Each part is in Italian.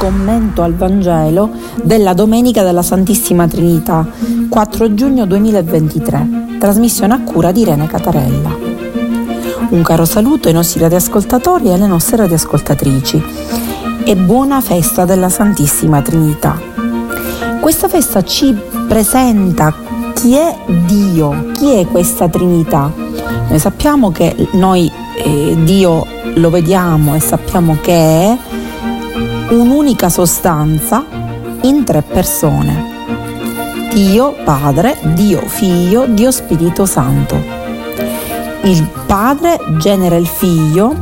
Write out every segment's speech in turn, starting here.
commento al Vangelo della Domenica della Santissima Trinità, 4 giugno 2023, trasmissione a cura di Irene Catarella. Un caro saluto ai nostri radioascoltatori e alle nostre radioascoltatrici e buona festa della Santissima Trinità. Questa festa ci presenta chi è Dio, chi è questa Trinità. Noi sappiamo che noi eh, Dio lo vediamo e sappiamo che è un'unica sostanza in tre persone. Dio Padre, Dio Figlio, Dio Spirito Santo. Il Padre genera il Figlio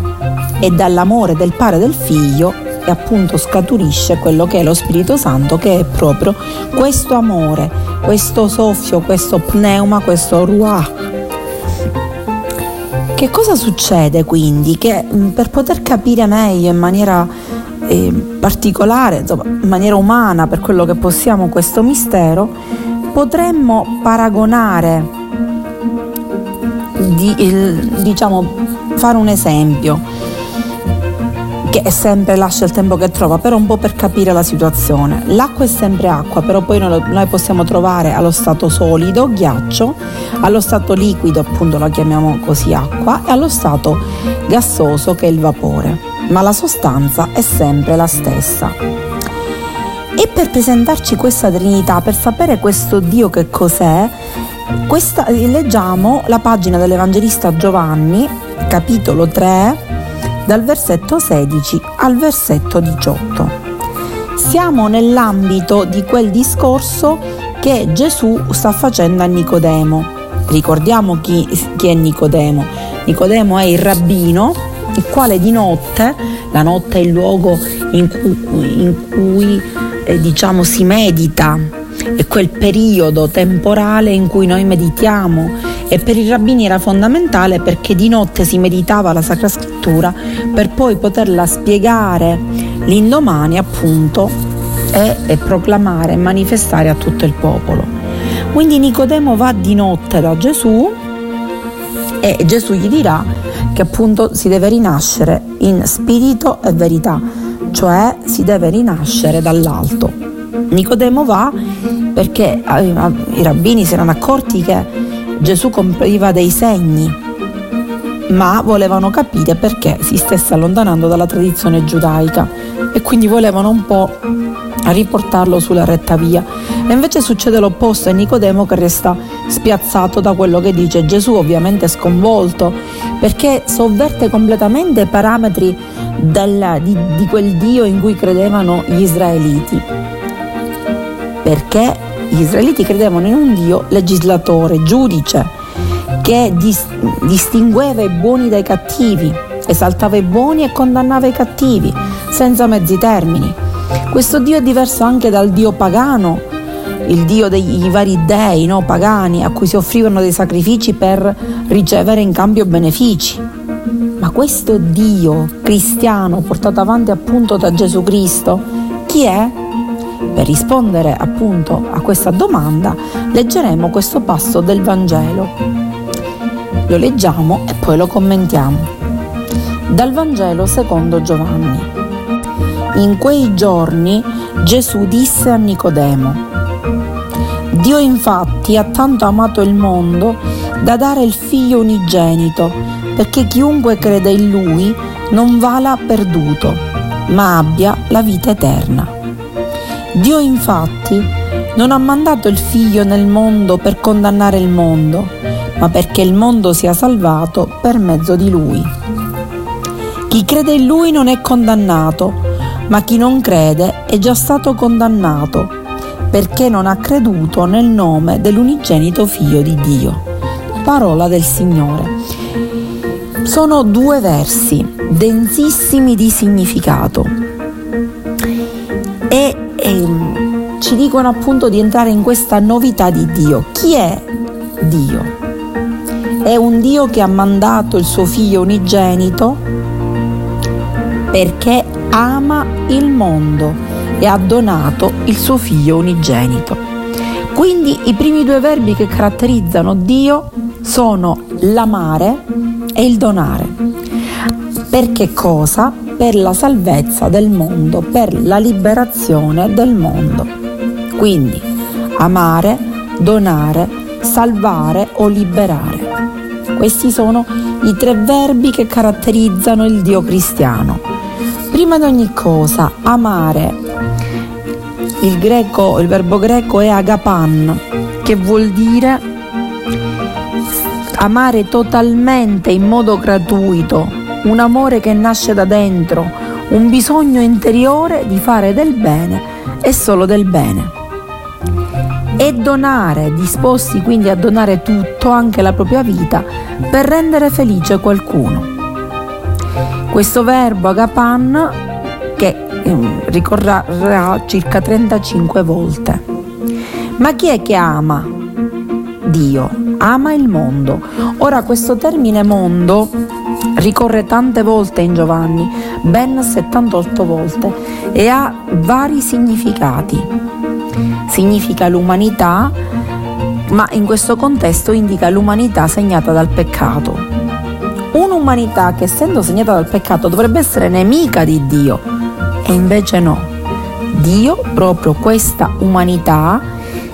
e dall'amore del Padre del Figlio e appunto scaturisce quello che è lo Spirito Santo che è proprio questo amore, questo soffio, questo pneuma, questo ruah. Che cosa succede quindi? Che per poter capire meglio in maniera eh, particolare, insomma, in maniera umana per quello che possiamo questo mistero, potremmo paragonare, di, il, diciamo, fare un esempio che è sempre lascia il tempo che trova, però un po' per capire la situazione. L'acqua è sempre acqua, però poi noi, noi possiamo trovare allo stato solido, ghiaccio, allo stato liquido, appunto la chiamiamo così acqua, e allo stato gassoso che è il vapore ma la sostanza è sempre la stessa. E per presentarci questa Trinità, per sapere questo Dio che cos'è, questa, leggiamo la pagina dell'Evangelista Giovanni, capitolo 3, dal versetto 16 al versetto 18. Siamo nell'ambito di quel discorso che Gesù sta facendo a Nicodemo. Ricordiamo chi, chi è Nicodemo. Nicodemo è il rabbino il quale di notte, la notte è il luogo in cui, in cui eh, diciamo si medita, è quel periodo temporale in cui noi meditiamo. E per i rabbini era fondamentale perché di notte si meditava la Sacra Scrittura per poi poterla spiegare. L'indomani appunto e, e proclamare e manifestare a tutto il popolo. Quindi Nicodemo va di notte da Gesù e Gesù gli dirà che appunto si deve rinascere in spirito e verità, cioè si deve rinascere dall'alto. Nicodemo va perché i rabbini si erano accorti che Gesù compiva dei segni, ma volevano capire perché si stesse allontanando dalla tradizione giudaica e quindi volevano un po' riportarlo sulla retta via. E invece succede l'opposto, è Nicodemo che resta spiazzato da quello che dice Gesù, ovviamente sconvolto, perché sovverte completamente i parametri della, di, di quel Dio in cui credevano gli israeliti. Perché gli israeliti credevano in un Dio legislatore, giudice, che dis- distingueva i buoni dai cattivi, esaltava i buoni e condannava i cattivi, senza mezzi termini. Questo Dio è diverso anche dal Dio pagano, il Dio dei vari dei no, pagani a cui si offrivano dei sacrifici per ricevere in cambio benefici. Ma questo Dio cristiano portato avanti appunto da Gesù Cristo, chi è? Per rispondere appunto a questa domanda leggeremo questo passo del Vangelo. Lo leggiamo e poi lo commentiamo. Dal Vangelo secondo Giovanni. In quei giorni Gesù disse a Nicodemo, Dio infatti ha tanto amato il mondo da dare il figlio unigenito, perché chiunque crede in lui non vala perduto, ma abbia la vita eterna. Dio infatti non ha mandato il figlio nel mondo per condannare il mondo, ma perché il mondo sia salvato per mezzo di lui. Chi crede in lui non è condannato, ma chi non crede è già stato condannato perché non ha creduto nel nome dell'unigenito figlio di Dio. Parola del Signore. Sono due versi densissimi di significato e, e ci dicono appunto di entrare in questa novità di Dio. Chi è Dio? È un Dio che ha mandato il suo figlio unigenito perché ama il mondo e ha donato il suo figlio unigenito. Quindi i primi due verbi che caratterizzano Dio sono l'amare e il donare. Per che cosa? per la salvezza del mondo, per la liberazione del mondo. Quindi amare, donare, salvare o liberare. Questi sono i tre verbi che caratterizzano il Dio cristiano. Prima di ogni cosa, amare. Il, greco, il verbo greco è agapan, che vuol dire amare totalmente in modo gratuito, un amore che nasce da dentro, un bisogno interiore di fare del bene e solo del bene e donare, disposti quindi a donare tutto, anche la propria vita, per rendere felice qualcuno. Questo verbo agapan che ricorrerà circa 35 volte. Ma chi è che ama Dio? Ama il mondo. Ora questo termine mondo ricorre tante volte in Giovanni, ben 78 volte, e ha vari significati significa l'umanità, ma in questo contesto indica l'umanità segnata dal peccato. Un'umanità che essendo segnata dal peccato dovrebbe essere nemica di Dio e invece no. Dio, proprio questa umanità,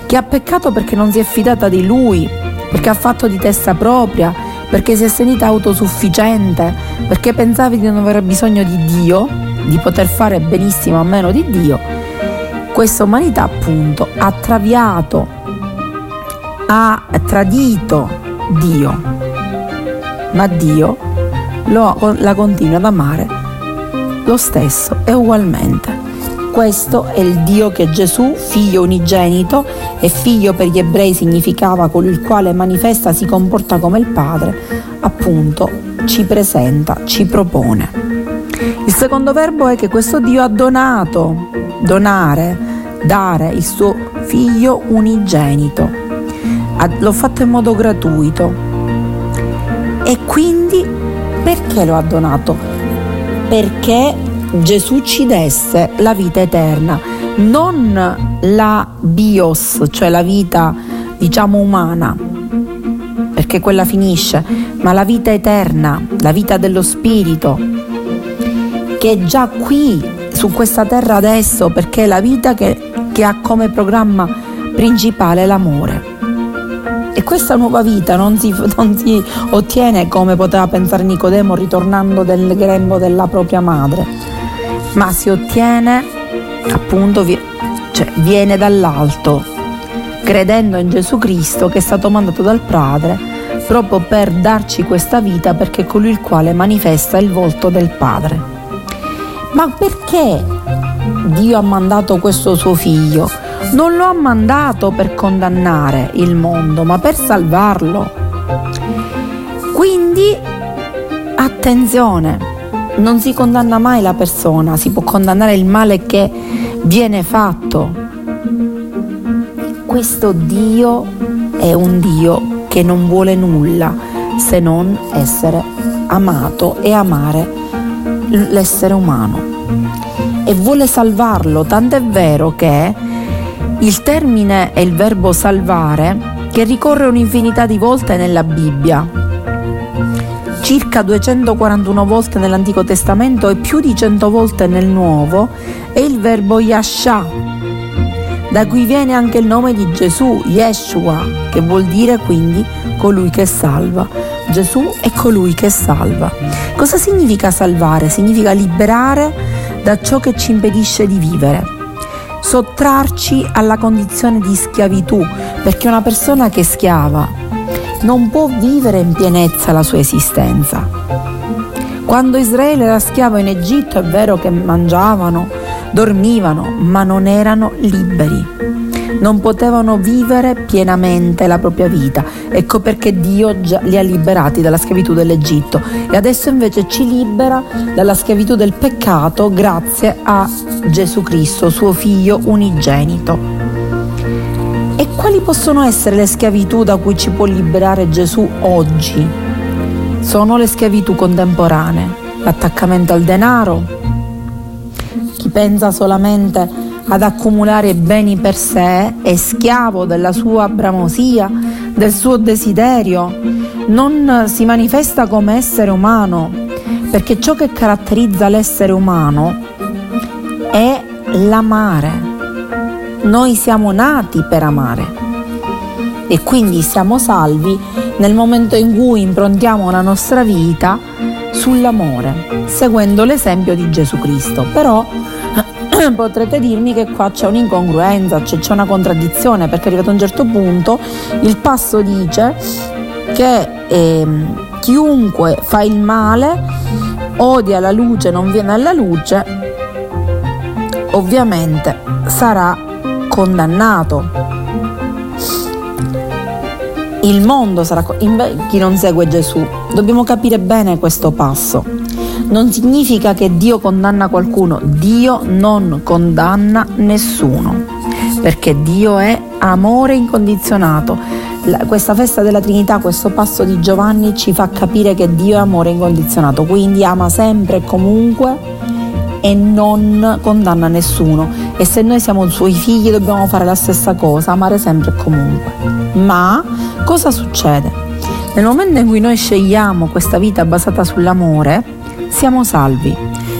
che ha peccato perché non si è fidata di Lui, perché ha fatto di testa propria, perché si è sentita autosufficiente, perché pensava di non avere bisogno di Dio, di poter fare benissimo a meno di Dio, questa umanità appunto ha traviato, ha tradito Dio, ma Dio lo, la continua ad amare lo stesso e ugualmente. Questo è il Dio che Gesù, figlio unigenito, e figlio per gli ebrei significava colui il quale manifesta, si comporta come il Padre, appunto ci presenta, ci propone. Il secondo verbo è che questo Dio ha donato, donare, dare il suo figlio unigenito. L'ho fatto in modo gratuito. E quindi perché lo ha donato? Perché Gesù ci desse la vita eterna, non la bios, cioè la vita diciamo umana, perché quella finisce, ma la vita eterna, la vita dello spirito, che è già qui su questa terra adesso, perché è la vita che che ha come programma principale l'amore. E questa nuova vita non si, non si, ottiene come poteva pensare Nicodemo ritornando del grembo della propria madre, ma si ottiene appunto, cioè viene dall'alto, credendo in Gesù Cristo che è stato mandato dal Padre proprio per darci questa vita perché è colui il quale manifesta il volto del Padre. Ma perché Dio ha mandato questo suo figlio, non lo ha mandato per condannare il mondo, ma per salvarlo. Quindi, attenzione, non si condanna mai la persona, si può condannare il male che viene fatto. Questo Dio è un Dio che non vuole nulla se non essere amato e amare l'essere umano e vuole salvarlo, tanto è vero che il termine è il verbo salvare che ricorre un'infinità di volte nella Bibbia, circa 241 volte nell'Antico Testamento e più di 100 volte nel Nuovo, è il verbo Yasha, da cui viene anche il nome di Gesù, Yeshua, che vuol dire quindi colui che salva. Gesù è colui che salva. Cosa significa salvare? Significa liberare da ciò che ci impedisce di vivere, sottrarci alla condizione di schiavitù, perché una persona che è schiava non può vivere in pienezza la sua esistenza. Quando Israele era schiavo in Egitto è vero che mangiavano, dormivano, ma non erano liberi non potevano vivere pienamente la propria vita. Ecco perché Dio li ha liberati dalla schiavitù dell'Egitto e adesso invece ci libera dalla schiavitù del peccato grazie a Gesù Cristo, suo figlio unigenito. E quali possono essere le schiavitù da cui ci può liberare Gesù oggi? Sono le schiavitù contemporanee, l'attaccamento al denaro, chi pensa solamente ad accumulare beni per sé, è schiavo della sua bramosia, del suo desiderio, non si manifesta come essere umano, perché ciò che caratterizza l'essere umano è l'amare. Noi siamo nati per amare e quindi siamo salvi nel momento in cui improntiamo la nostra vita sull'amore, seguendo l'esempio di Gesù Cristo. Però potrete dirmi che qua c'è un'incongruenza, c'è, c'è una contraddizione, perché arrivato a un certo punto il passo dice che eh, chiunque fa il male, odia la luce, non viene alla luce, ovviamente sarà condannato. Il mondo sarà chi non segue Gesù. Dobbiamo capire bene questo passo. Non significa che Dio condanna qualcuno, Dio non condanna nessuno, perché Dio è amore incondizionato la, questa festa della Trinità, questo passo di Giovanni ci fa capire che Dio è amore incondizionato, quindi ama sempre e comunque e non condanna nessuno. E se noi siamo suoi figli dobbiamo fare la stessa cosa, amare sempre e comunque. Ma cosa succede? Nel momento in cui noi scegliamo questa vita basata sull'amore, siamo salvi,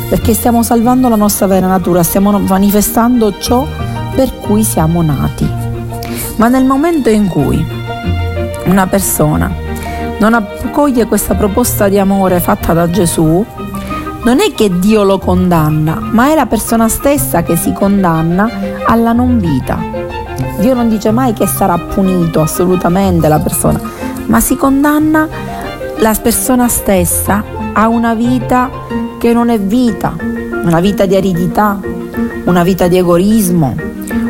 perché stiamo salvando la nostra vera natura, stiamo manifestando ciò per cui siamo nati. Ma nel momento in cui una persona non accoglie questa proposta di amore fatta da Gesù, non è che Dio lo condanna, ma è la persona stessa che si condanna alla non vita. Dio non dice mai che sarà punito assolutamente la persona, ma si condanna la persona stessa a una vita che non è vita, una vita di aridità, una vita di egoismo,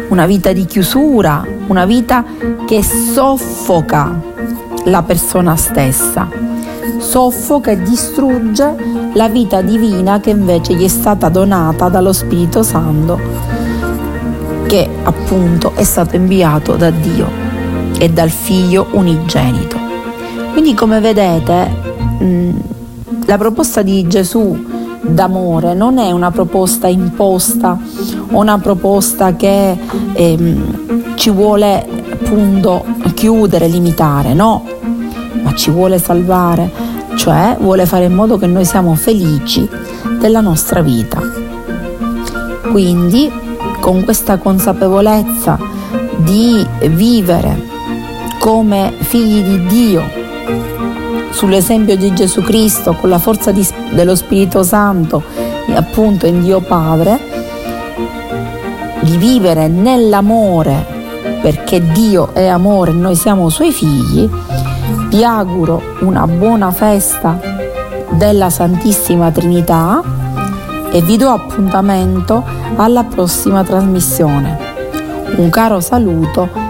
una vita di chiusura, una vita che soffoca la persona stessa, soffoca e distrugge la vita divina che invece gli è stata donata dallo Spirito Santo, che appunto è stato inviato da Dio e dal Figlio unigenito. Quindi come vedete la proposta di Gesù d'amore non è una proposta imposta o una proposta che ehm, ci vuole appunto chiudere, limitare, no, ma ci vuole salvare, cioè vuole fare in modo che noi siamo felici della nostra vita. Quindi con questa consapevolezza di vivere come figli di Dio, sull'esempio di Gesù Cristo, con la forza di, dello Spirito Santo, appunto in Dio Padre, di vivere nell'amore perché Dio è amore e noi siamo suoi figli, vi auguro una buona festa della Santissima Trinità e vi do appuntamento alla prossima trasmissione. Un caro saluto